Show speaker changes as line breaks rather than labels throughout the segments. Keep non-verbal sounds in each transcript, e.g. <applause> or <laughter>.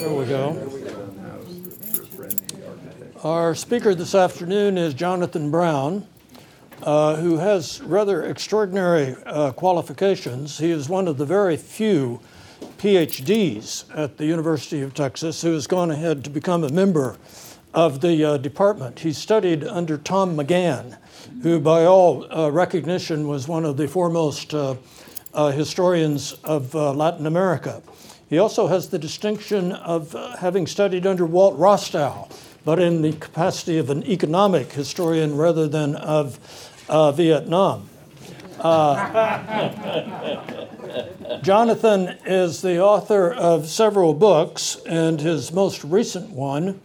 There we go. Our speaker this afternoon is Jonathan Brown, uh, who has rather extraordinary uh, qualifications. He is one of the very few PhDs at the University of Texas who has gone ahead to become a member of the uh, department. He studied under Tom McGann, who, by all uh, recognition, was one of the foremost uh, uh, historians of Latin America. He also has the distinction of having studied under Walt Rostow, but in the capacity of an economic historian rather than of uh, Vietnam. Uh, <laughs> Jonathan is the author of several books, and his most recent one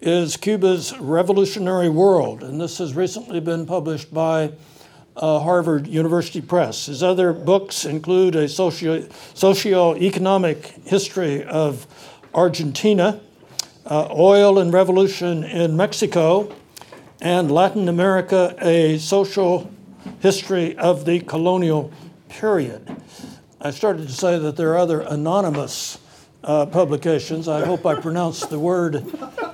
is Cuba's Revolutionary World, and this has recently been published by uh, Harvard University Press. His other books include a socio- socio-economic history of Argentina, uh, Oil and Revolution in Mexico, and Latin America, a social history of the colonial period. I started to say that there are other anonymous uh, publications. I hope I pronounced the word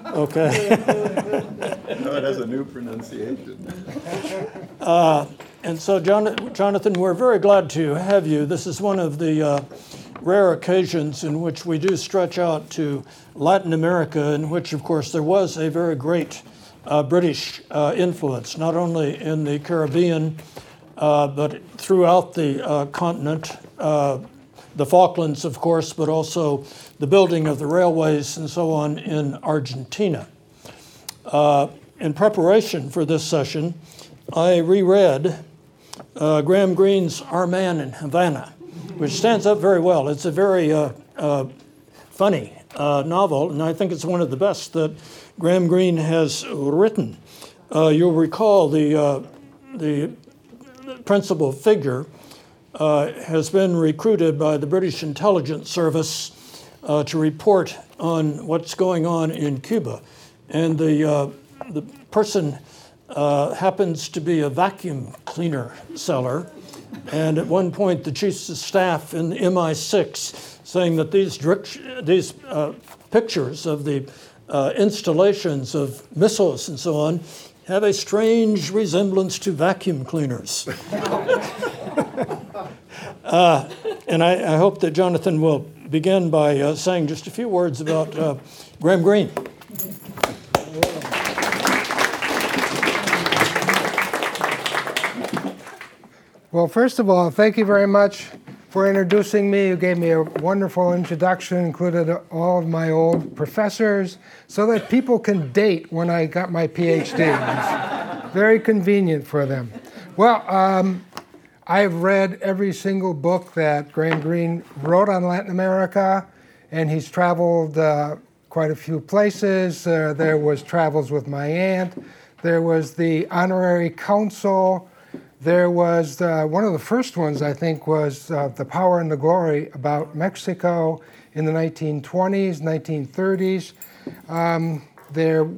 okay. <laughs>
no, it has a new pronunciation.
And so, Jonathan, we're very glad to have you. This is one of the uh, rare occasions in which we do stretch out to Latin America, in which, of course, there was a very great uh, British uh, influence, not only in the Caribbean, uh, but throughout the uh, continent, uh, the Falklands, of course, but also the building of the railways and so on in Argentina. In preparation for this session, I reread Graham Greene's Our Man in Havana which stands up very well. It's a very uh, uh, funny uh, novel, and I think it's one of the best that Graham Greene has written. Uh, you'll recall the, uh, the principal figure uh, has been recruited by the British Intelligence Service to report on what's going on in Cuba. And the, the person happens to be a vacuum cleaner seller and at one point, the chiefs of staff in MI6 saying that these, these uh, pictures of the uh, installations of missiles and so on have a strange resemblance to vacuum cleaners. <laughs> uh, and I, I, hope that Jonathan will begin by uh, saying just a few words about uh, Graham Greene.
Well, first of all, thank you very much for introducing me. You gave me a wonderful introduction, included all of my old professors, so that people can date when I got my PhD. Very convenient for them. Well, um, I've read every single book that Graham Greene wrote on Latin America, and he's traveled uh, quite a few places. Uh, there was Travels with My Aunt. There was the Honorary Consul there was uh, one of the first ones, I think, was uh, The Power and the Glory about Mexico in the 1920s, 1930s. Um, there,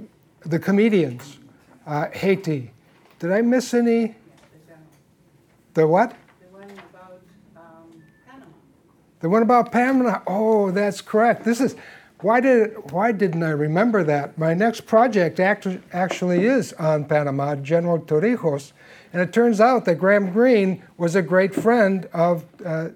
the comedians, uh, Haiti. Did I miss any? The what?
The one about um, Panama.
The one about Panama. Oh, that's correct. This is why did why didn't I remember that? My next project act, actually is on Panama, General Torrijos, and it turns out that Graham Greene was a great friend of uh,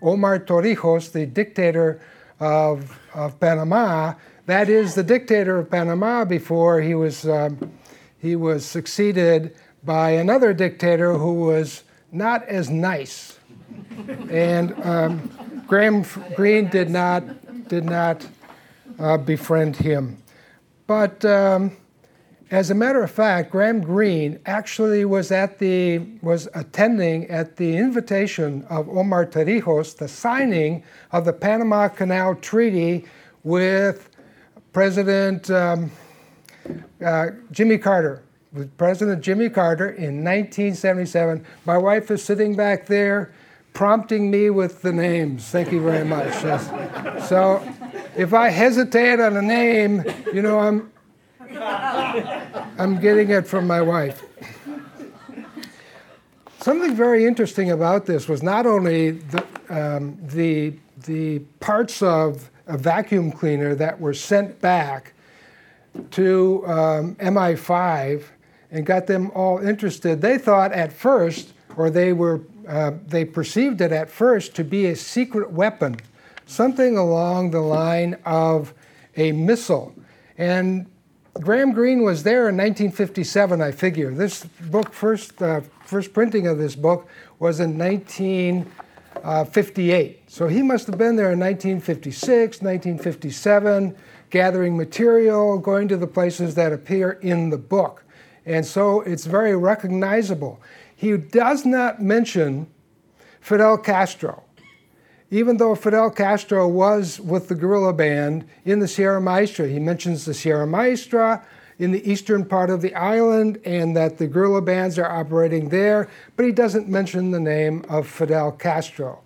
Omar Torrijos, the dictator of, of Panama. That is the dictator of Panama before he was, um, he was succeeded by another dictator who was not as nice. and um, Graham Greene did not, did not uh, befriend him. But um, as a matter of fact, Graham Greene actually was at the was attending at the invitation of Omar Torrijos the signing of the Panama Canal Treaty with President um, uh, Jimmy Carter. With President Jimmy Carter in 1977. My wife is sitting back there prompting me with the names. Thank you very much. So if I hesitate on a name, you know, I'm I'm getting it from my wife. Something very interesting about this was not only the, um, the, the parts of a vacuum cleaner that were sent back to um, MI5 and got them all interested. They thought at first, or they were, uh, they perceived it at first to be a secret weapon, something along the line of a missile. And Graham Greene was there in 1957, I figure. This book, first, uh, first printing of this book, was in 1958. So he must have been there in 1956, 1957, gathering material, going to the places that appear in the book. And so it's very recognizable. He does not mention Fidel Castro even though Fidel Castro was with the guerrilla band in the Sierra Maestra. He mentions the Sierra Maestra in the eastern part of the island and that the guerrilla bands are operating there, but he doesn't mention the name of Fidel Castro.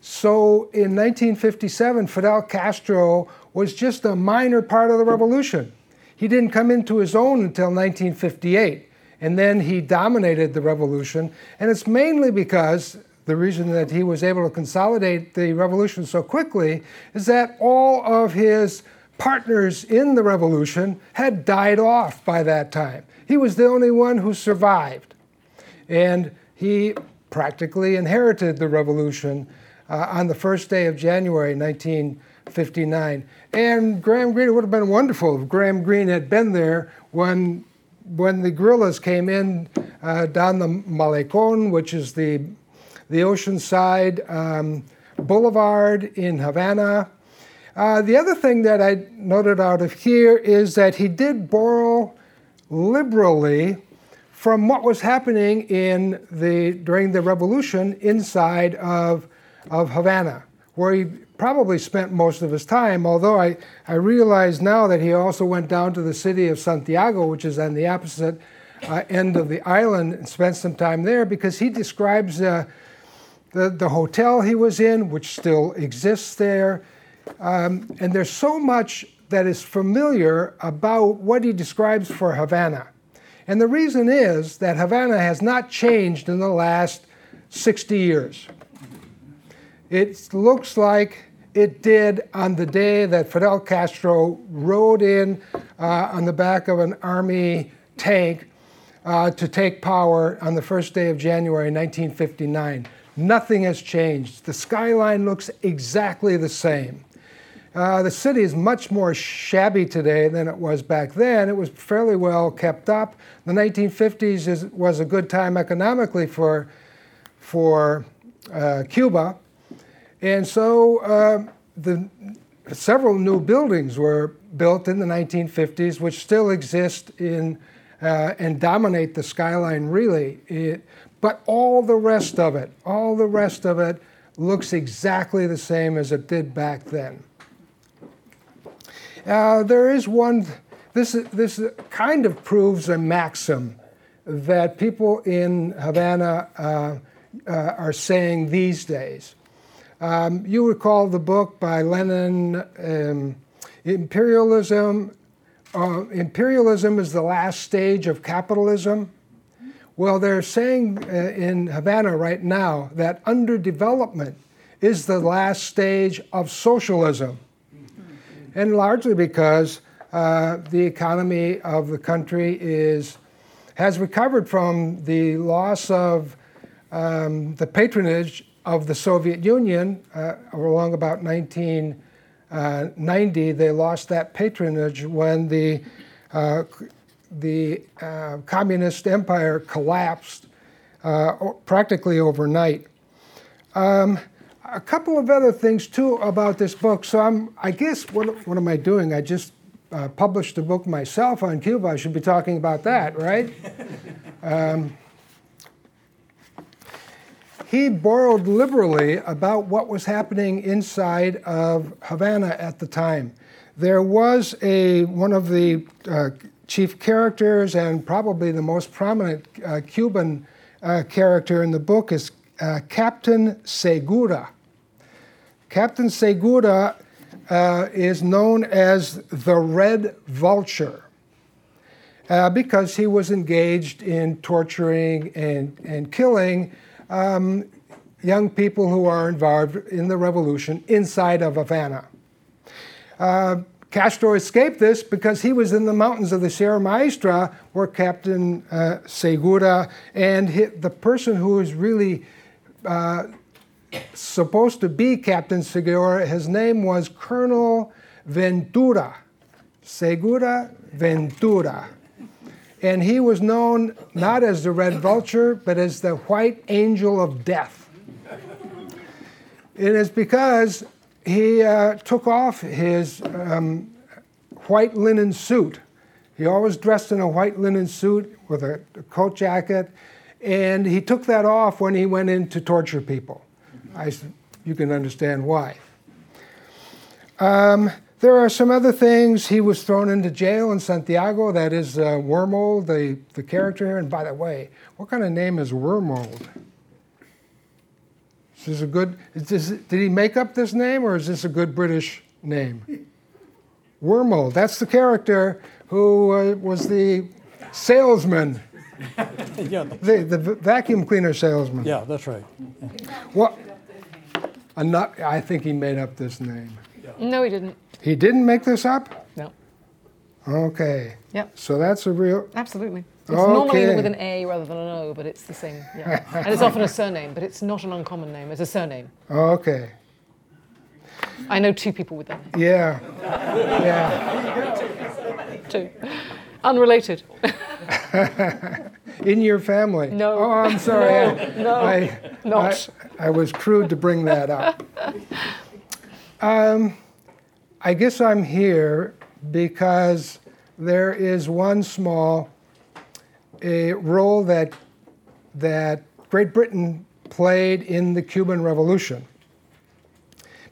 So in 1957, Fidel Castro was just a minor part of the revolution. He didn't come into his own until 1958, and then he dominated the revolution. And it's mainly because the reason that he was able to consolidate the revolution so quickly is that all of his partners in the revolution had died off by that time. He was the only one who survived. And he practically inherited the revolution uh, on the first day of January 1959. And Graham Greene, it would have been wonderful if Graham Greene had been there when, when the guerrillas came in uh, down the Malecon, which is the the Oceanside um, Boulevard in Havana. Uh, the other thing that I noted out of here is that he did borrow liberally from what was happening in the during the revolution inside of of Havana, where he probably spent most of his time. Although I, I realize now that he also went down to the city of Santiago, which is on the opposite uh, end of the island, and spent some time there because he describes uh, the, the hotel he was in, which still exists there. Um, and there's so much that is familiar about what he describes for Havana. And the reason is that Havana has not changed in the last 60 years. It looks like it did on the day that Fidel Castro rode in uh, on the back of an army tank uh, to take power on the first day of January 1959. Nothing has changed. The skyline looks exactly the same. Uh, the city is much more shabby today than it was back then. It was fairly well kept up. The 1950s is, was a good time economically for, for uh, Cuba. And so uh, the, several new buildings were built in the 1950s, which still exist in, uh, and dominate the skyline really. It, but all the rest of it, all the rest of it looks exactly the same as it did back then. Uh, there is one, this, this kind of proves a maxim that people in Havana uh, uh, are saying these days. Um, you recall the book by Lenin, um, Imperialism. Uh, imperialism is the last stage of capitalism. Well, they're saying uh, in Havana right now that underdevelopment is the last stage of socialism. And largely because uh, the economy of the country is, has recovered from the loss of um, the patronage of the Soviet Union uh, along about 1990. They lost that patronage when the uh, the uh, communist empire collapsed uh, practically overnight. Um, a couple of other things too about this book. So I'm, I guess, what, what am I doing? I just uh, published a book myself on Cuba. I should be talking about that, right? <laughs> um, he borrowed liberally about what was happening inside of Havana at the time. There was a one of the uh, chief characters and probably the most prominent uh, Cuban uh, character in the book is uh, Captain Segura. Captain Segura uh, is known as the Red Vulture uh, because he was engaged in torturing and, and killing um, young people who are involved in the revolution inside of Havana. Castro escaped this because he was in the mountains of the Sierra Maestra where Captain uh, Segura and the person who was really uh, supposed to be Captain Segura, his name was Colonel Ventura. Segura Ventura. And he was known not as the Red Vulture, but as the White Angel of Death. It is because he uh, took off his um, white linen suit. He always dressed in a white linen suit with a, a coat jacket, and he took that off when he went in to torture people. I, you can understand why. Um, there are some other things. He was thrown into jail in Santiago. That is uh, Wormold, the, the character here. And by the way, what kind of name is Wormold? Is this a good? Is this, did he make up this name, or is this a good British name? Wormold. That's the character who uh, was the salesman, <laughs>
yeah,
the, the vacuum cleaner salesman.
yeah, that's right.
Well, not, I think he made up this name.
No, he didn't.
He didn't make this up?
No.
Okay.
Yep.
So that's a real.
Absolutely. It's normally with an A rather than an O, but it's the same. Yeah. <laughs> and it's often a surname, but it's not an uncommon name. It's a surname.
Okay.
I know two people with that name.
Yeah. Yeah.
Two. Unrelated. <laughs>
In your family?
No.
Oh, I'm sorry. I,
No,
I,
not.
I, I was crude to bring that up. Um, I guess I'm here because there is one small a role that that Great Britain played in the Cuban Revolution.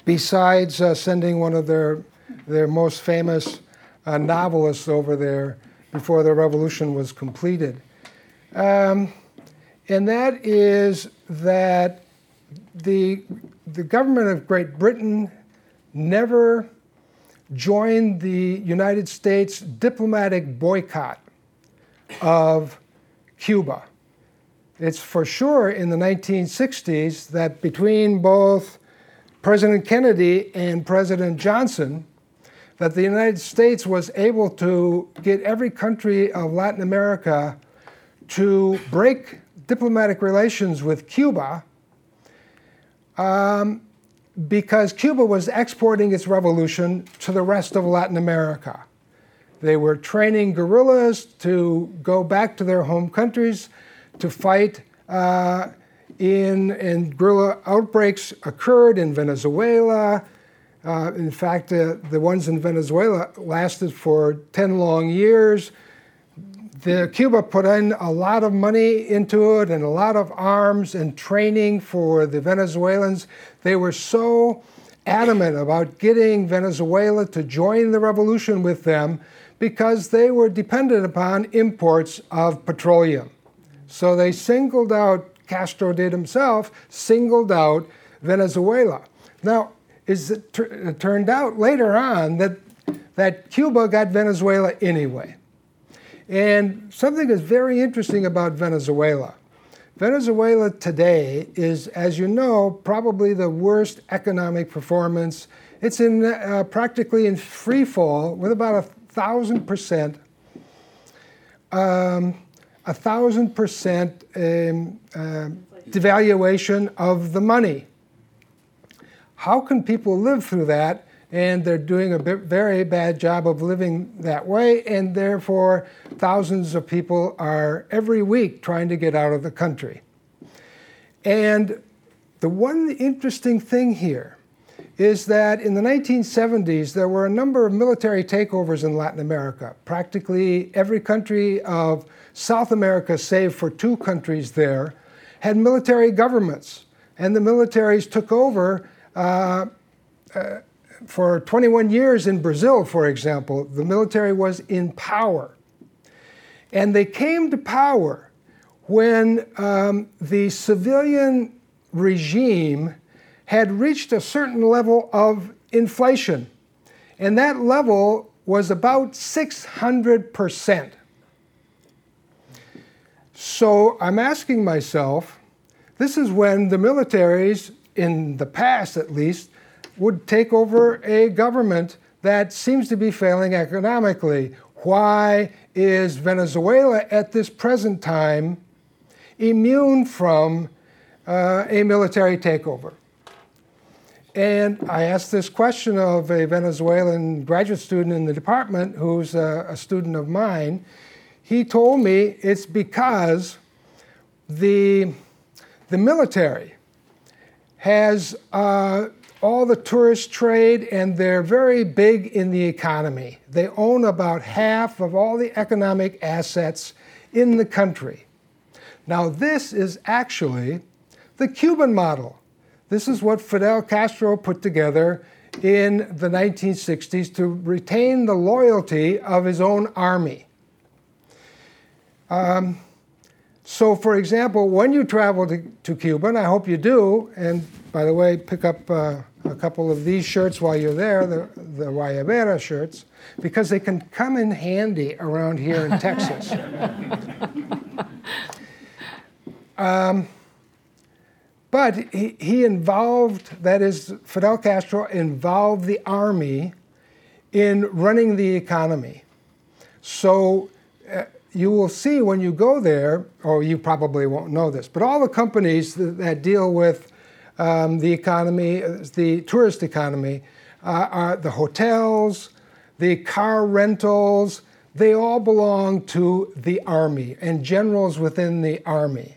Besides uh, sending one of their their most famous uh, novelists over there before the revolution was completed, um, and that is that the the government of Great Britain never joined the United States diplomatic boycott of Cuba. It's for sure in the 1960s that between both President Kennedy and President Johnson, that the United States was able to get every country of Latin America to break diplomatic relations with Cuba um, because Cuba was exporting its revolution to the rest of Latin America. They were training guerrillas to go back to their home countries to fight uh, in, and guerrilla outbreaks occurred in Venezuela. Uh, in fact, uh, the ones in Venezuela lasted for 10 long years. The Cuba put in a lot of money into it and a lot of arms and training for the Venezuelans. They were so adamant about getting Venezuela to join the revolution with them because they were dependent upon imports of petroleum. So they singled out, Castro did himself, singled out Venezuela. Now, it, it turned out later on that, that Cuba got Venezuela anyway. And something is very interesting about Venezuela. Venezuela today is, as you know, probably the worst economic performance. It's in uh, practically in free fall with about a thousand percent, um, a thousand percent um, uh, devaluation of the money. How can people live through that? And they're doing a very bad job of living that way, and therefore thousands of people are every week trying to get out of the country. And the one interesting thing here is that in the 1970s, there were a number of military takeovers in Latin America. Practically every country of South America, save for two countries there, had military governments. And the militaries took over. Uh, uh, for 21 years in Brazil, for example, the military was in power. And they came to power when um, the civilian regime had reached a certain level of inflation. And that level was about 600%. So I'm asking myself this is when the militaries, in the past at least, would take over a government that seems to be failing economically. Why is Venezuela at this present time immune from uh, a military takeover? And I asked this question of a Venezuelan graduate student in the department who's a, a student of mine. He told me it's because the, the military has uh, all the tourist trade and they're very big in the economy. They own about half of all the economic assets in the country. Now, this is actually the Cuban model. This is what Fidel Castro put together in the 1960s to retain the loyalty of his own army. Um, so, for example, when you travel to, to, Cuba, and I hope you do, and by the way, pick up uh, a couple of these shirts while you're there, the, the Guayabera shirts, because they can come in handy around here in Texas. <laughs> um, but he, he involved, that is, Fidel Castro involved the army in running the economy. So uh, you will see when you go there, or you probably won't know this, but all the companies that, that deal with um, the economy, the tourist economy, uh, are the hotels, the car rentals, they all belong to the army and generals within the army.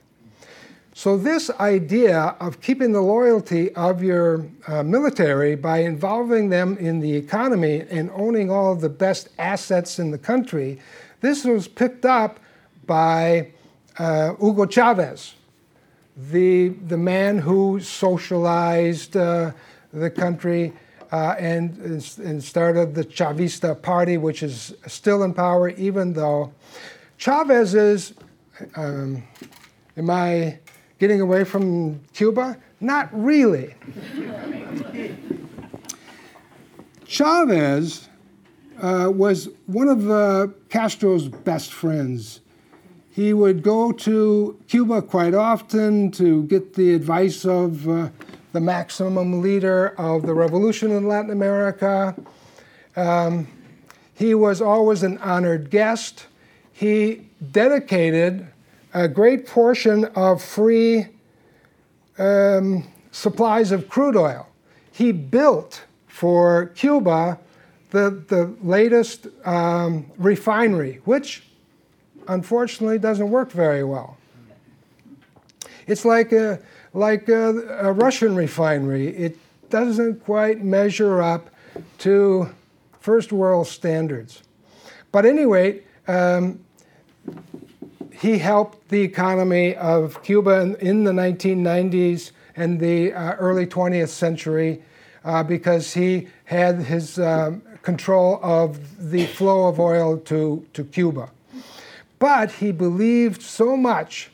So, this idea of keeping the loyalty of your uh, military by involving them in the economy and owning all the best assets in the country, this was picked up by uh, Hugo Chavez, the, the man who socialized uh, the country uh, and, and started the Chavista Party, which is still in power, even though Chavez is, um, am I getting away from Cuba? Not really. Chavez uh, was one of uh, Castro's best friends. He would go to Cuba quite often to get the advice of uh, the maximum leader of the revolution in Latin America. Um, he was always an honored guest. He dedicated a great portion of free um, supplies of crude oil. He built for Cuba the, the latest um, refinery, which unfortunately doesn't work very well. It's like a, like a, a Russian refinery. It doesn't quite measure up to first world standards. But anyway, um, he helped the economy of Cuba in, in the 1990s and the uh, early 20th century uh, because he had his um, control of the flow of oil to, to Cuba. But he believed so much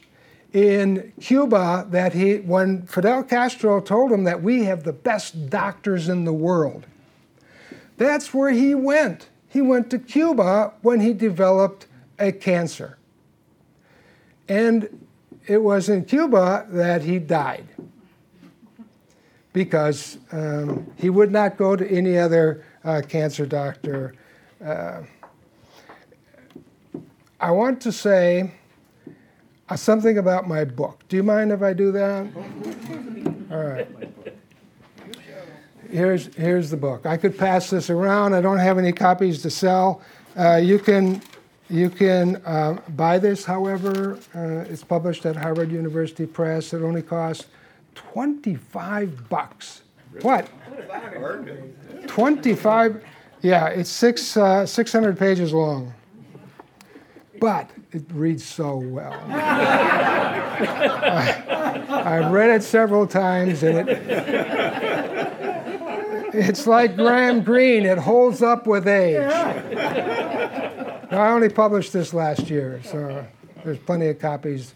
in Cuba that he, when Fidel Castro told him that we have the best doctors in the world, that's where he went. He went to Cuba when he developed a cancer. And it was in Cuba that he died because um, he would not go to any other uh, cancer doctor. Uh, I want to say uh, something about my book. Do you mind if I do that? All right. Here's, here's the book. I could pass this around. I don't have any copies to sell. Uh, you can you can uh, buy this, however. Uh, it's published at Harvard University Press. It only costs 25 bucks. What? 25? Yeah, it's six, uh, 600 pages long. But it reads so well. I, have read it several times, and it, it's like Graham Greene, it holds up with age. I only published this last year, so there's plenty of copies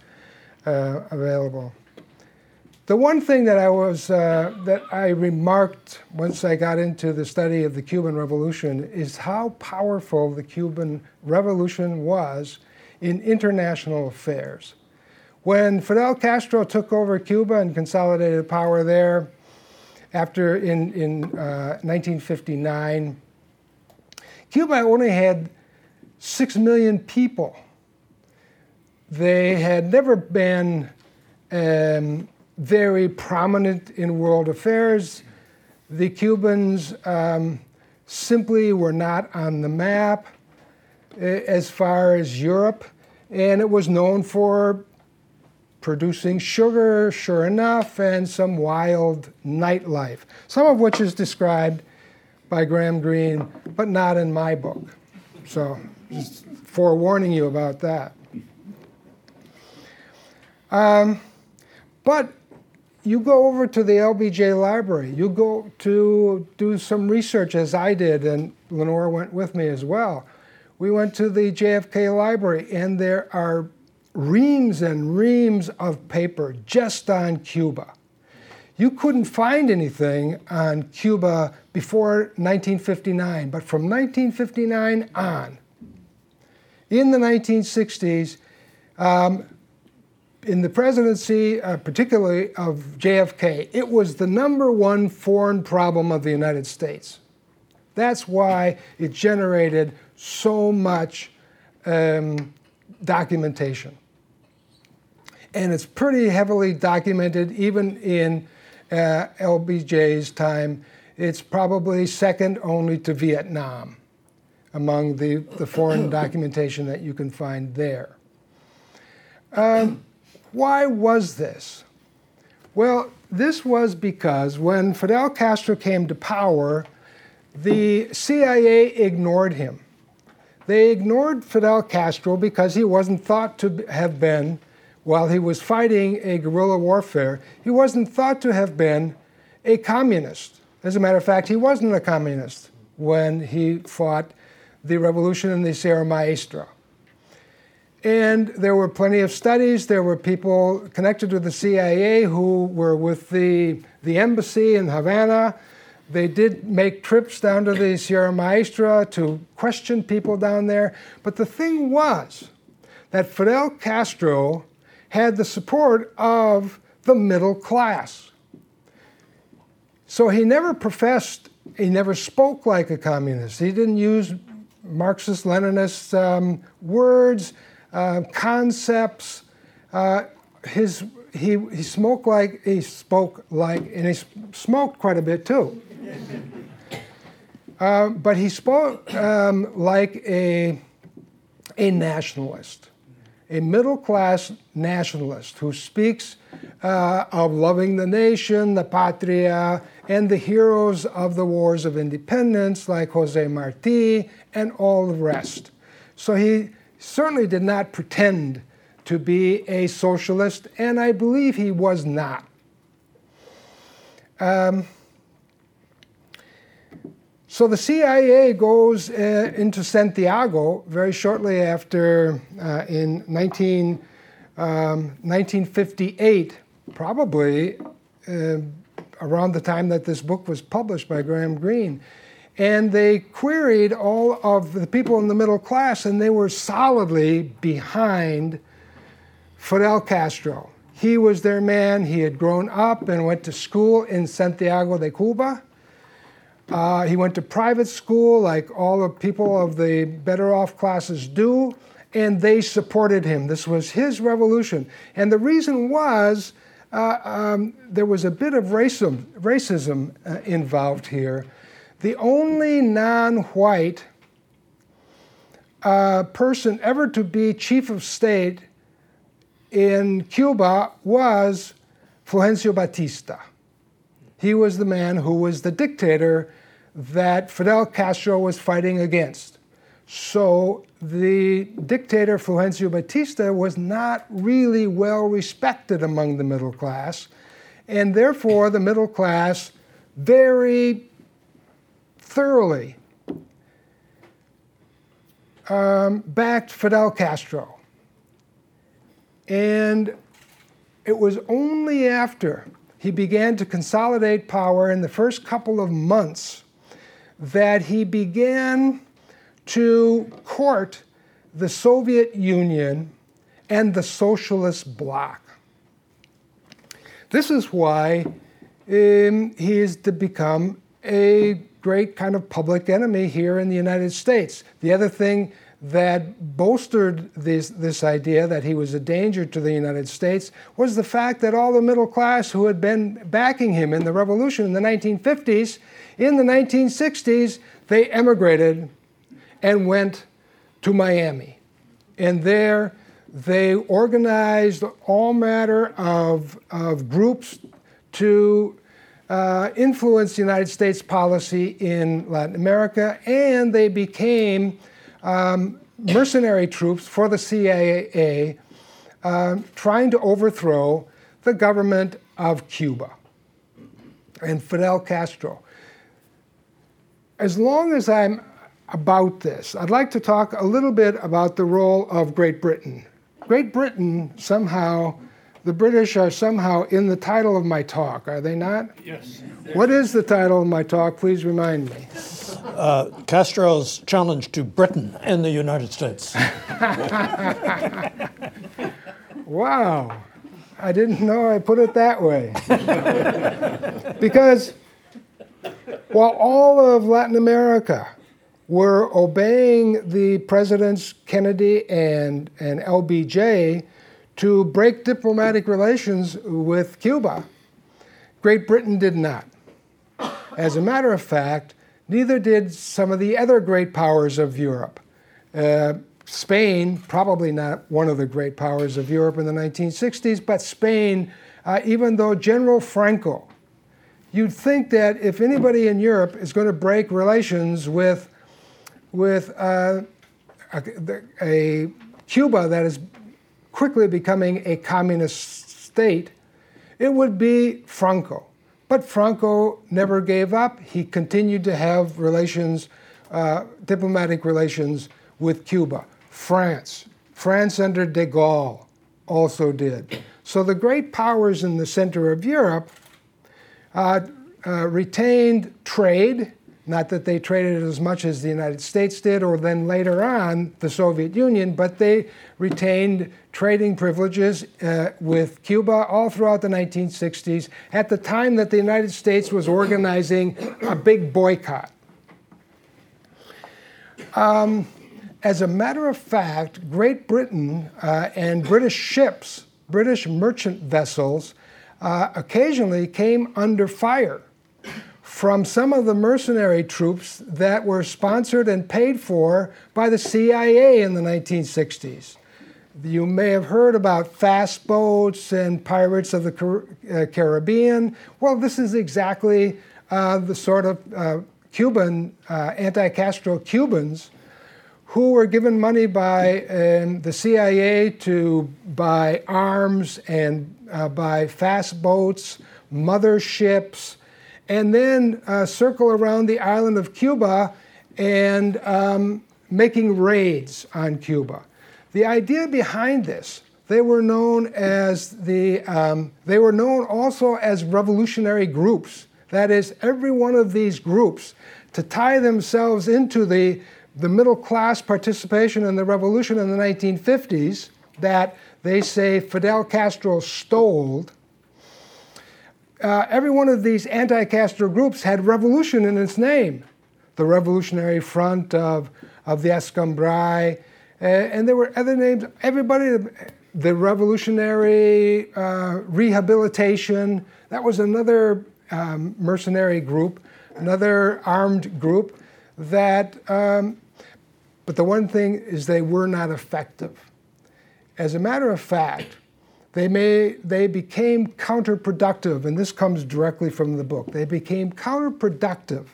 uh, available. The one thing that I was uh, that I remarked once I got into the study of the Cuban Revolution is how powerful the Cuban Revolution was in international affairs. When Fidel Castro took over Cuba and consolidated power there, after in, in uh, 1959, Cuba only had six million people. They had never been um, very prominent in world affairs. The Cubans um, simply were not on the map uh, as far as Europe, and it was known for producing sugar, sure enough, and some wild nightlife, some of which is described by Graham Greene, but not in my book. So, just forewarning you about that. Um, but you go over to the LBJ library, you go to do some research as I did, and Lenore went with me as well. We went to the JFK library, and there are reams and reams of paper just on Cuba. You couldn't find anything on Cuba before 1959, but from 1959 on, in the 1960s, um, in the presidency, uh, particularly of JFK, it was the number one foreign problem of the United States. That's why it generated so much um, documentation. And it's pretty heavily documented even in uh, LBJ's time. It's probably second only to Vietnam among the, the foreign <coughs> documentation that you can find there. Um, why was this? Well, this was because when Fidel Castro came to power, the CIA ignored him. They ignored Fidel Castro because he wasn't thought to have been, while he was fighting a guerrilla warfare, he wasn't thought to have been a communist. As a matter of fact, he wasn't a communist when he fought the revolution in the Sierra Maestra. And there were plenty of studies. There were people connected to the CIA who were with the, the embassy in Havana. They did make trips down to the Sierra Maestra to question people down there. But the thing was that Fidel Castro had the support of the middle class. So he never professed, he never spoke like a communist. He didn't use Marxist Leninist um, words uh, concepts. Uh, his, he, he smoked like, he spoke like, and he smoked quite a bit too. Uh, but he spoke um, like a, a nationalist, a middle class nationalist who speaks uh, of loving the nation, the patria, and the heroes of the wars of independence like Jose Marti and all the rest. So he certainly did not pretend to be a socialist, and I believe he was not. Um, so the CIA goes uh, into Santiago very shortly after, uh, in 19, um, 1958, probably uh, around the time that this book was published by Graham Greene and they queried all of the people in the middle class, and they were solidly behind Fidel Castro. He was their man. He had grown up and went to school in Santiago de Cuba. Uh, he went to private school, like all the people of the better off classes do, and they supported him. This was his revolution. And the reason was uh, um, there was a bit of racism, racism uh, involved here the only non white uh, person ever to be chief of state in Cuba was Fulgencio Batista. He was the man who was the dictator that Fidel Castro was fighting against. So the dictator Fulgencio Batista was not really well respected among the middle class, and therefore the middle class very thoroughly um, backed Fidel Castro. And it was only after he began to consolidate power in the first couple of months that he began to court the Soviet Union and the socialist bloc. This is why um, he is to become a great kind of public enemy here in the United States. The other thing that bolstered this, this idea that he was a danger to the United States was the fact that all the middle class who had been backing him in the revolution in the 1950s, in the 1960s, they emigrated and went to Miami. And there they organized all matter of, of groups to uh, influence the United States policy in Latin America, and they became um, mercenary troops for the CIA uh, trying to overthrow the government of Cuba and Fidel Castro. As long as I'm about this, I'd like to talk a little bit about the role of Great Britain. Great Britain somehow, the British are somehow in the title of my talk, are they not?
Yes.
What is the title of my talk? Please remind me.
Uh, Castro's challenge to Britain and the United States. <laughs>
Wow. I didn't know I put it that way. <laughs> because while all of Latin America were obeying the presidents Kennedy and, and LBJ to break diplomatic relations with Cuba, Great Britain did not. As a matter of fact, neither did some of the other great powers of Europe. Uh, Spain, probably not one of the great powers of Europe in the 1960s, but Spain, uh, even though General Franco, you'd think that if anybody in Europe is going to break relations with, with uh, a, a Cuba that is quickly becoming a communist state, it would be Franco. But Franco never gave up. He continued to have relations, uh, diplomatic relations with Cuba. France, France under de Gaulle also did. So the great powers in the center of Europe uh, uh, retained trade, not that they traded as much as the United States did, or then later on the Soviet Union, but they retained trading privileges uh, with Cuba all throughout the 1960s at the time that the United States was organizing a big boycott. Um, as a matter of fact, Great Britain uh, and British ships, British merchant vessels, uh, occasionally came under fire from some of the mercenary troops that were sponsored and paid for by the CIA in the 1960s. You may have heard about fast boats and pirates of the Car- uh, Caribbean. Well, this is exactly uh, the sort of uh, Cuban, uh, anti Castro Cubans who were given money by um, the CIA to buy arms and uh, buy fast boats, mother ships, and then uh, circle around the island of Cuba and um, making raids on Cuba. The idea behind this, they were known as the, um, they were known also as revolutionary groups. That is, every one of these groups to tie themselves into the, the middle class participation in the revolution in the 1950s that they say Fidel Castro stole uh, every one of these anti Castro groups had revolution in its name. The Revolutionary Front of, of the Escambray, uh, and there were other names. Everybody, the Revolutionary uh, Rehabilitation, that was another um, mercenary group, another armed group that, um, but the one thing is they were not effective. As a matter of fact, they, may, they became counterproductive, and this comes directly from the book. They became counterproductive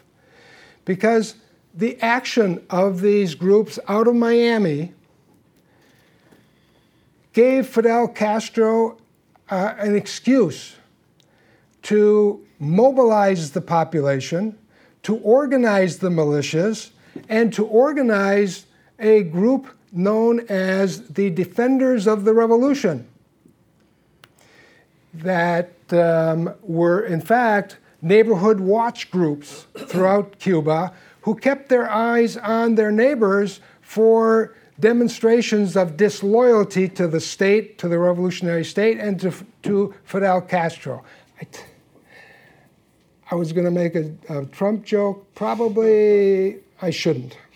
because the action of these groups out of Miami gave Fidel Castro uh, an excuse to mobilize the population, to organize the militias, and to organize a group known as the Defenders of the Revolution that um, were, in fact, neighborhood watch groups throughout Cuba who kept their eyes on their neighbors for demonstrations of disloyalty to the state, to the revolutionary state, and to, to Fidel Castro. I, t- I was going to make a, a Trump joke. Probably I shouldn't. <laughs>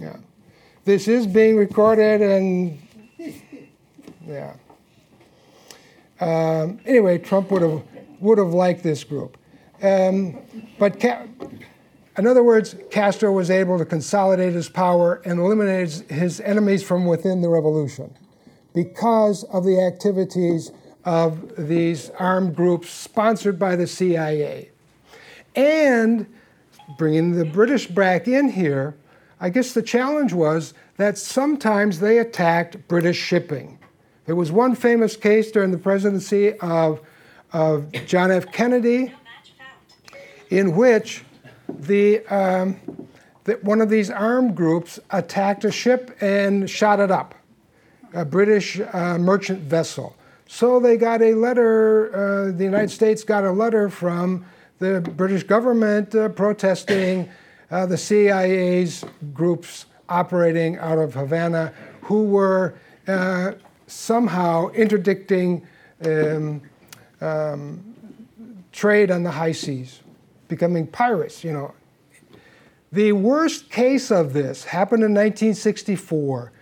Yeah. This is being recorded, and yeah. Um, anyway, Trump would have would have liked this group, um, but Ca- in other words, Castro was able to consolidate his power and eliminate his, his enemies from within the revolution because of the activities of these armed groups sponsored by the CIA. And bringing the British back in here, I guess the challenge was that sometimes they attacked British shipping. There was one famous case during the presidency of, of John F. Kennedy in which the, um, the, one of these armed groups attacked a ship and shot it up, a British uh, merchant vessel. So they got a letter, uh, the United States got a letter from the British government uh, protesting uh, the CIA's groups operating out of Havana who were uh, somehow interdicting um, um, trade on the high seas, becoming pirates, you know. The worst case of this happened in 1964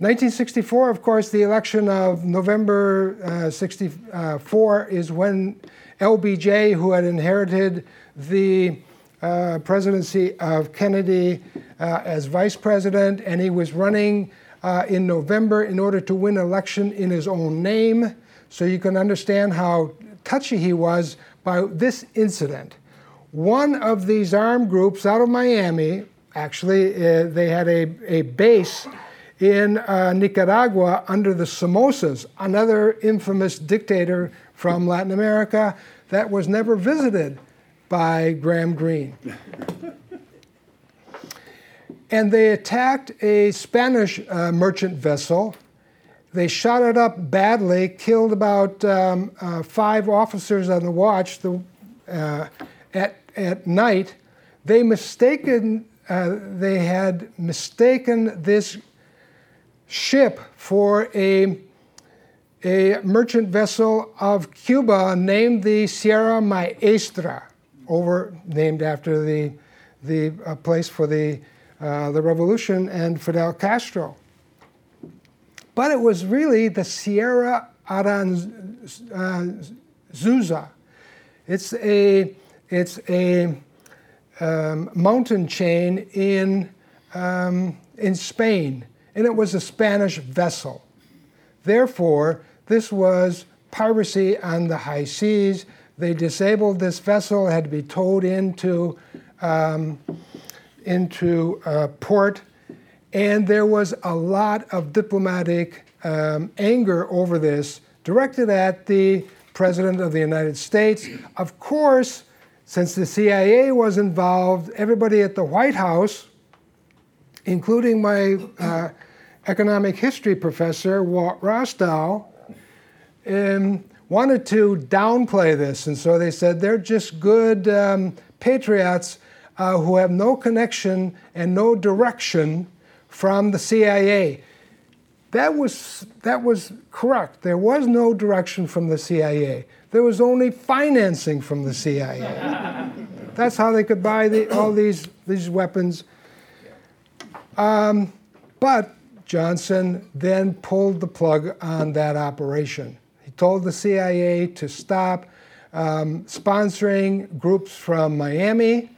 1964, of course, the election of November uh, 64 is when LBJ, who had inherited the uh, presidency of Kennedy uh, as vice president, and he was running uh, in November in order to win election in his own name. So you can understand how touchy he was by this incident. One of these armed groups out of Miami, actually, uh, they had a, a base in uh, Nicaragua under the Somozas, another infamous dictator from Latin America that was never visited by Graham Greene. <laughs> and they attacked a Spanish uh, merchant vessel. They shot it up badly, killed about um, uh, five officers on the watch the, uh, at, at night. They mistaken, uh, they had mistaken this ship for a, a merchant vessel of Cuba named the Sierra Maestra, over named after the, the uh, place for the, uh, the revolution and Fidel Castro. But it was really the Sierra Aranzazu. It's a, it's a um, mountain chain in, um, in Spain and it was a Spanish vessel. Therefore, this was piracy on the high seas. They disabled this vessel, had to be towed into, um, into uh, port, and there was a lot of diplomatic um, anger over this directed at the President of the United States. Of course, since the CIA was involved, everybody at the White House including my uh, economic history professor, Walt Rostow, um, wanted to downplay this. And so they said they're just good um, patriots uh, who have no connection and no direction from the CIA. That was, that was correct. There was no direction from the CIA. There was only financing from the CIA. <laughs> That's how they could buy the, all these, these weapons um, but Johnson then pulled the plug on that operation. He told the CIA to stop um, sponsoring groups from Miami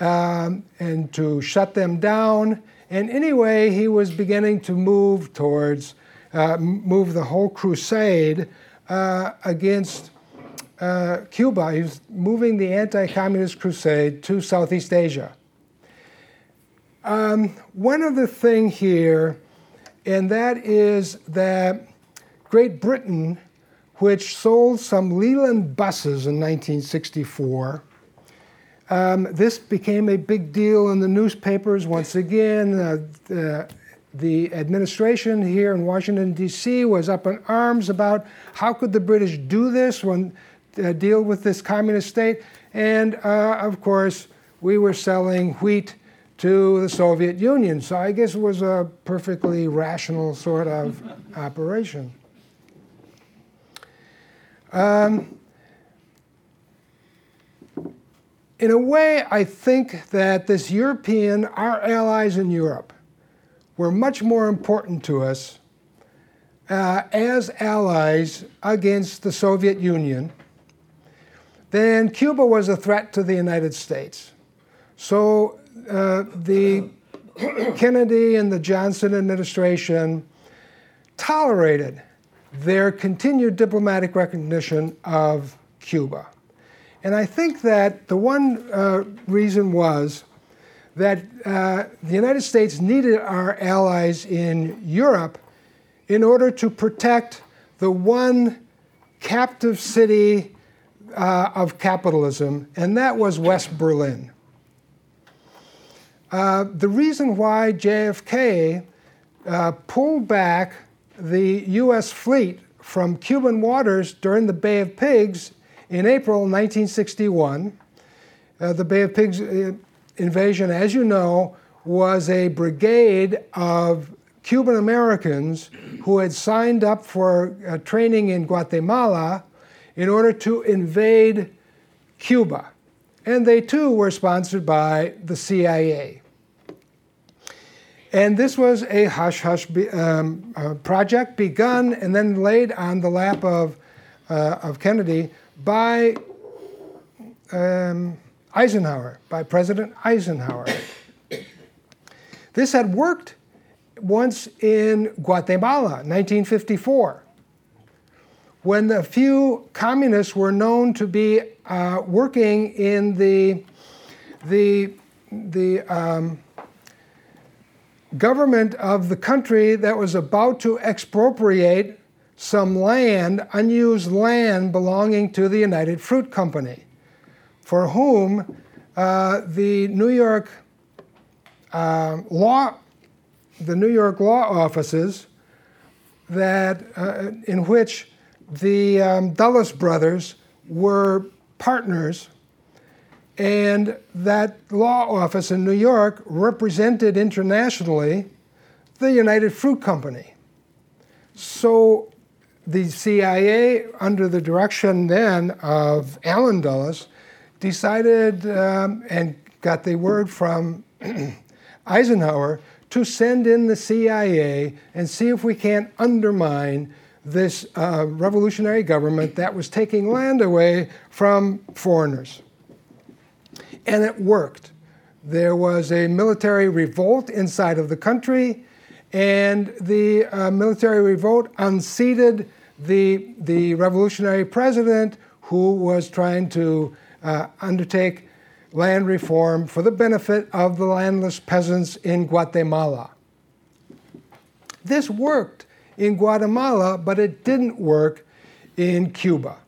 um, and to shut them down. And anyway, he was beginning to move towards, uh, move the whole crusade uh, against uh, Cuba. He was moving the anti communist crusade to Southeast Asia. Um, one other thing here, and that is that Great Britain, which sold some Leyland buses in 1964, um, this became a big deal in the newspapers once again. Uh, the, the administration here in Washington, D.C. was up in arms about how could the British do this when uh, deal with this communist state. And uh, of course, we were selling wheat to the Soviet Union. So I guess it was a perfectly rational sort of <laughs> operation. Um, in a way, I think that this European, our allies in Europe, were much more important to us uh, as allies against the Soviet Union than Cuba was a threat to the United States. So uh, the <coughs> Kennedy and the Johnson administration tolerated their continued diplomatic recognition of Cuba. And I think that the one uh, reason was that uh, the United States needed our allies in Europe in order to protect the one captive city uh, of capitalism, and that was West Berlin. Uh, the reason why JFK uh, pulled back the U.S. fleet from Cuban waters during the Bay of Pigs in April 1961, uh, the Bay of Pigs uh, invasion, as you know, was a brigade of Cuban Americans who had signed up for uh, training in Guatemala in order to invade Cuba. And they too were sponsored by the CIA. And this was a hush hush um, uh, project begun and then laid on the lap of, uh, of Kennedy by um, Eisenhower, by President Eisenhower. this had worked once in Guatemala, 1954, when a few communists were known to be uh, working in the, the, the um, government of the country that was about to expropriate some land, unused land belonging to the United Fruit Company, for whom uh, the New York uh, law the New York law offices that uh, in which the um, Dulles brothers were partners, and that law office in New York represented internationally the United Fruit Company. So the CIA, under the direction then of Allen Dulles, decided um, and got the word from <clears throat> Eisenhower to send in the CIA and see if we can't undermine this uh, revolutionary government that was taking land away from foreigners. And it worked. There was a military revolt inside of the country, and the uh, military revolt unseated the, the revolutionary president who was trying to uh, undertake land reform for the benefit of the landless peasants in Guatemala. This worked in Guatemala, but it didn't work in Cuba.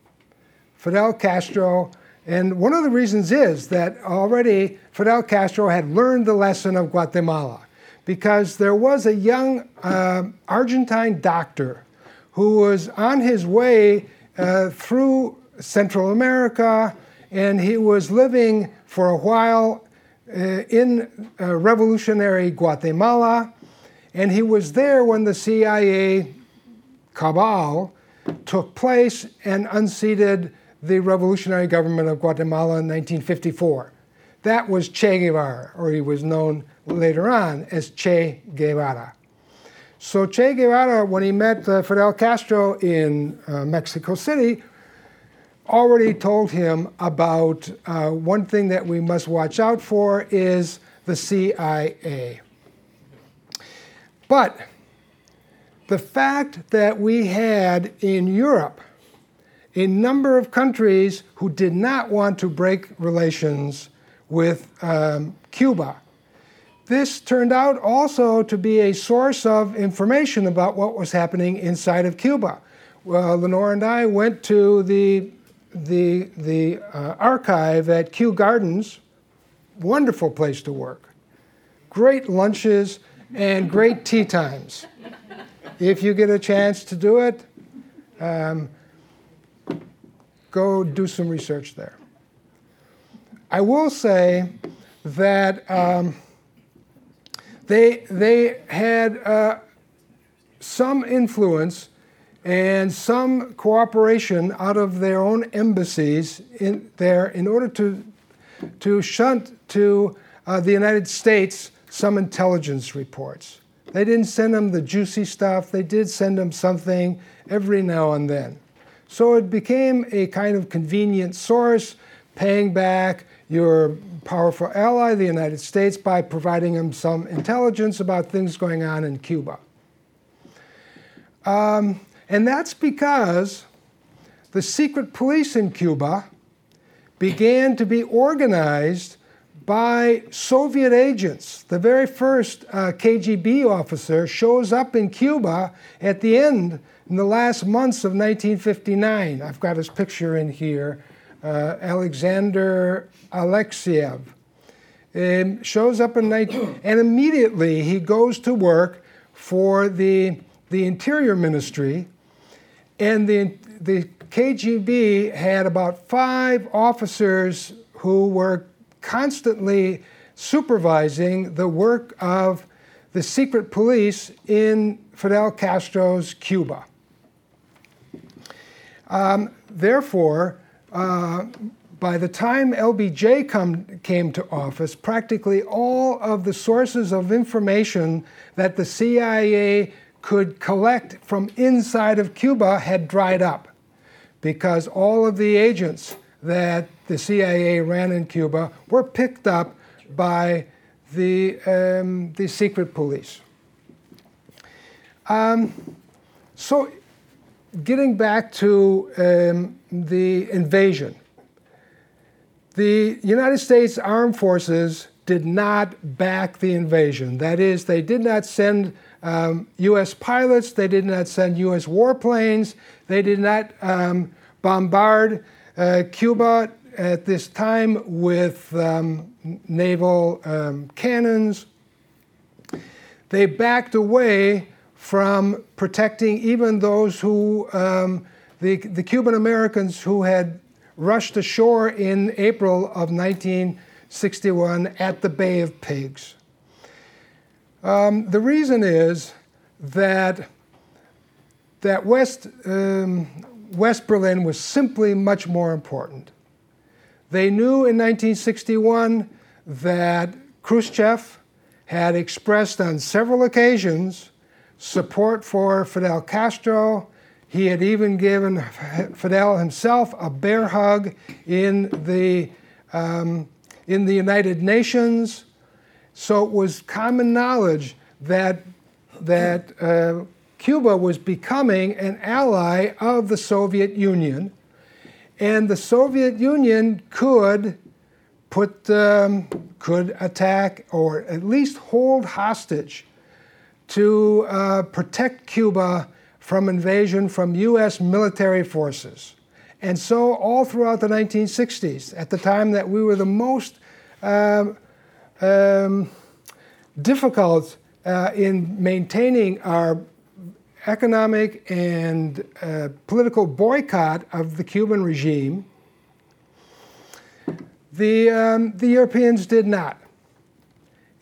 Fidel Castro, and one of the reasons is that already Fidel Castro had learned the lesson of Guatemala because there was a young uh, Argentine doctor who was on his way uh, through Central America and he was living for a while uh, in uh, revolutionary Guatemala, and he was there when the CIA cabal took place and unseated the revolutionary government of Guatemala in 1954. That was Che Guevara, or he was known later on as Che Guevara. So Che Guevara, when he met uh, Fidel Castro in uh, Mexico City, already told him about uh, one thing that we must watch out for is the CIA. But the fact that we had in Europe a number of countries who did not want to break relations with um, Cuba. This turned out also to be a source of information about what was happening inside of Cuba. Well, Lenore and I went to the the, the uh, archive at Kew Gardens, wonderful place to work. Great lunches and great tea times. If you get a chance to do it, um, go do some research there. I will say that um, they, they had uh, some influence and some cooperation out of their own embassies in there in order to to shunt to uh, the United States some intelligence reports. They didn't send them the juicy stuff, they did send them something every now and then. So it became a kind of convenient source, paying back your powerful ally, the United States, by providing them some intelligence about things going on in Cuba. Um, and that's because the secret police in Cuba began to be organized by Soviet agents. The very first uh, KGB officer shows up in Cuba at the end, in the last months of 1959. I've got his picture in here. Uh, Alexander Alexiev. Um, shows up in 19, and immediately he goes to work for the, the Interior Ministry, and the, the KGB had about five officers who were constantly supervising the work of the secret police in Fidel Castro's Cuba. Um, therefore, uh, by the time LBJ come, came to office, practically all of the sources of information that the CIA could collect from inside of Cuba had dried up because all of the agents that the CIA ran in Cuba were picked up by the, um, the secret police. Um, so, getting back to um, the invasion, the United States Armed Forces did not back the invasion. That is, they did not send um, U.S. pilots, they did not send U.S. warplanes, they did not um, bombard uh, Cuba at this time with um, naval um, cannons. They backed away from protecting even those who, um, the, the Cuban Americans who had rushed ashore in April of 1961 at the Bay of Pigs. Um, the reason is that, that West, um, West Berlin was simply much more important. They knew in 1961 that Khrushchev had expressed on several occasions support for Fidel Castro. He had even given Fidel himself a bear hug in the, um, in the United Nations. So it was common knowledge that, that uh, Cuba was becoming an ally of the Soviet Union, and the Soviet Union could put um, could attack or at least hold hostage to uh, protect Cuba from invasion from U.S. military forces. And so, all throughout the 1960s, at the time that we were the most um, um, difficult uh, in maintaining our economic and uh, political boycott of the Cuban regime, the, um, the Europeans did not.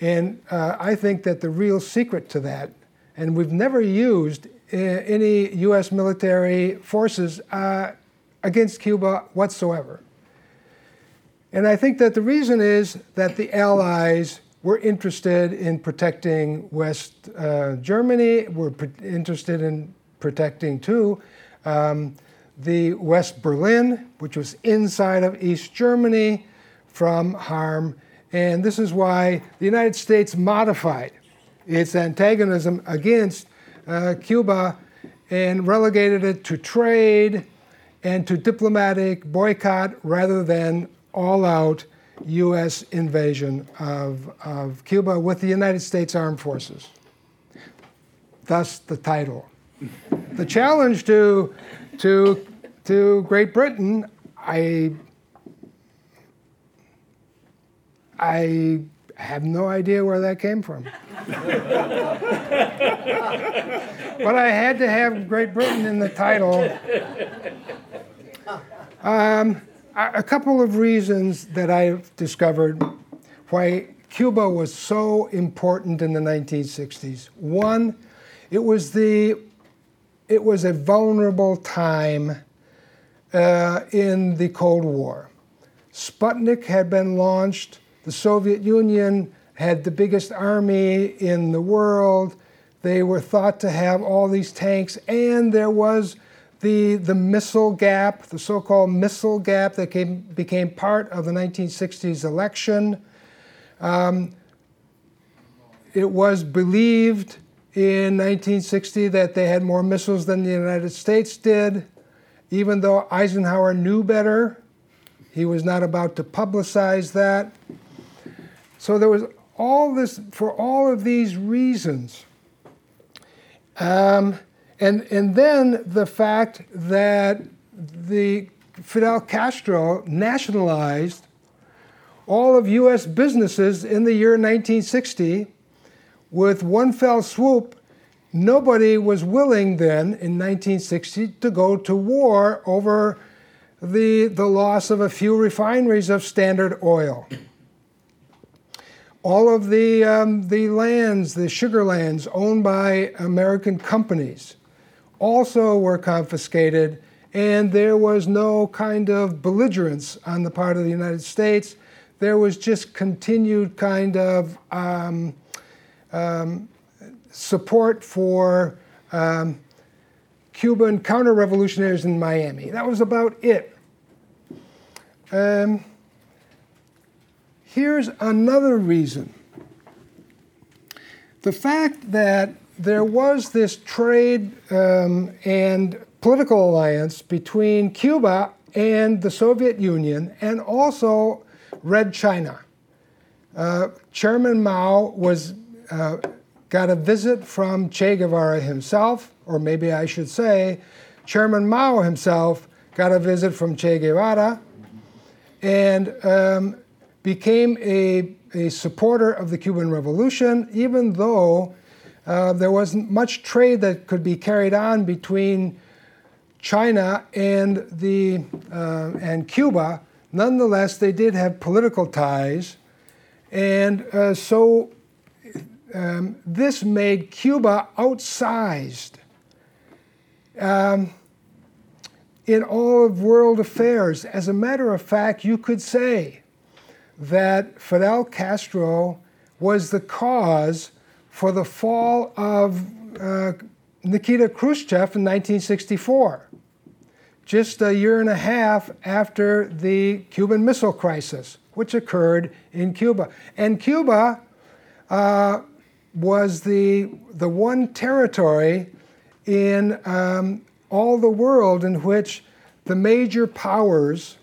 And uh, I think that the real secret to that, and we've never used uh, any U.S. military forces uh, against Cuba whatsoever. And I think that the reason is that the Allies were interested in protecting West uh, Germany, were interested in protecting too um, the West Berlin, which was inside of East Germany, from harm. And this is why the United States modified its antagonism against uh, Cuba and relegated it to trade and to diplomatic boycott rather than all out U.S. invasion of, of Cuba with the United States Armed Forces. Thus the title. the challenge to, to, to Great Britain, I, I have no idea where that came from. but I had to have Great Britain in the title. Um, a couple of reasons that I've discovered why Cuba was so important in the 1960s. One, it was the it was a vulnerable time uh, in the Cold War. Sputnik had been launched. The Soviet Union had the biggest army in the world. They were thought to have all these tanks, and there was the, the missile gap, the so called missile gap that came, became part of the 1960s election. Um, it was believed in 1960 that they had more missiles than the United States did, even though Eisenhower knew better. He was not about to publicize that. So there was all this, for all of these reasons. Um, and, and then the fact that the Fidel Castro nationalized all of US businesses in the year 1960 with one fell swoop. Nobody was willing then in 1960 to go to war over the, the loss of a few refineries of Standard Oil all of the, um, the lands, the sugar lands owned by American companies, also were confiscated, and there was no kind of belligerence on the part of the United States. There was just continued kind of um, um, support for um, Cuban counter revolutionaries in Miami. That was about it. Um, Here's another reason. The fact that there was this trade um, and political alliance between Cuba and the Soviet Union and also Red China. Uh, Chairman Mao was uh, got a visit from Che Guevara himself, or maybe I should say, Chairman Mao himself got a visit from Che Guevara, and um, became a, a supporter of the Cuban Revolution, even though uh, there wasn't much trade that could be carried on between China and, the, uh, and Cuba. Nonetheless, they did have political ties. And uh, so um, this made Cuba outsized um, in all of world affairs. As a matter of fact, you could say that Fidel Castro was the cause for the fall of uh, Nikita Khrushchev in 1964, just a year and a half after the Cuban Missile Crisis, which occurred in Cuba. And Cuba uh, was the, the one territory in um, all the world in which the major powers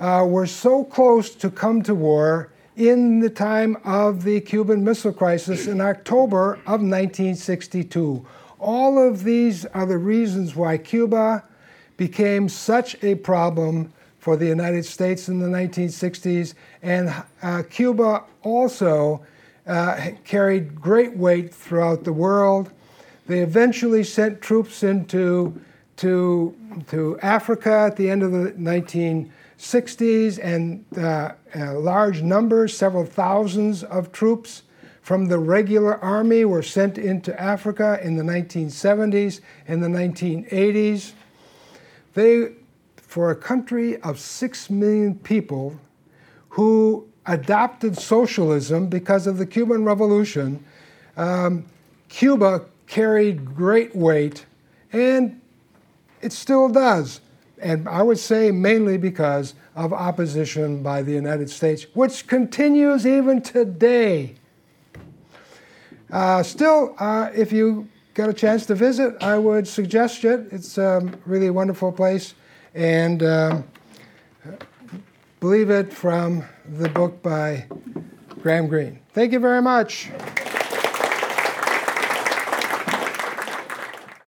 uh, were so close to come to war in the time of the Cuban Missile Crisis in October of 1962. All of these are the reasons why Cuba became such a problem for the United States in the 1960s, and uh, Cuba also uh, carried great weight throughout the world. They eventually sent troops into to, to Africa at the end of the 19 60s and uh, large numbers, several thousands of troops from the regular army were sent into Africa in the 1970s and the 1980s. They, for a country of six million people who adopted socialism because of the Cuban Revolution, um, Cuba carried great weight, and it still does and I would say mainly because of opposition by the United States, which continues even today. Uh, still, uh, if you got a chance to visit, I would suggest it. It's a really wonderful place, and um, believe it from the book by Graham Greene. Thank you very much.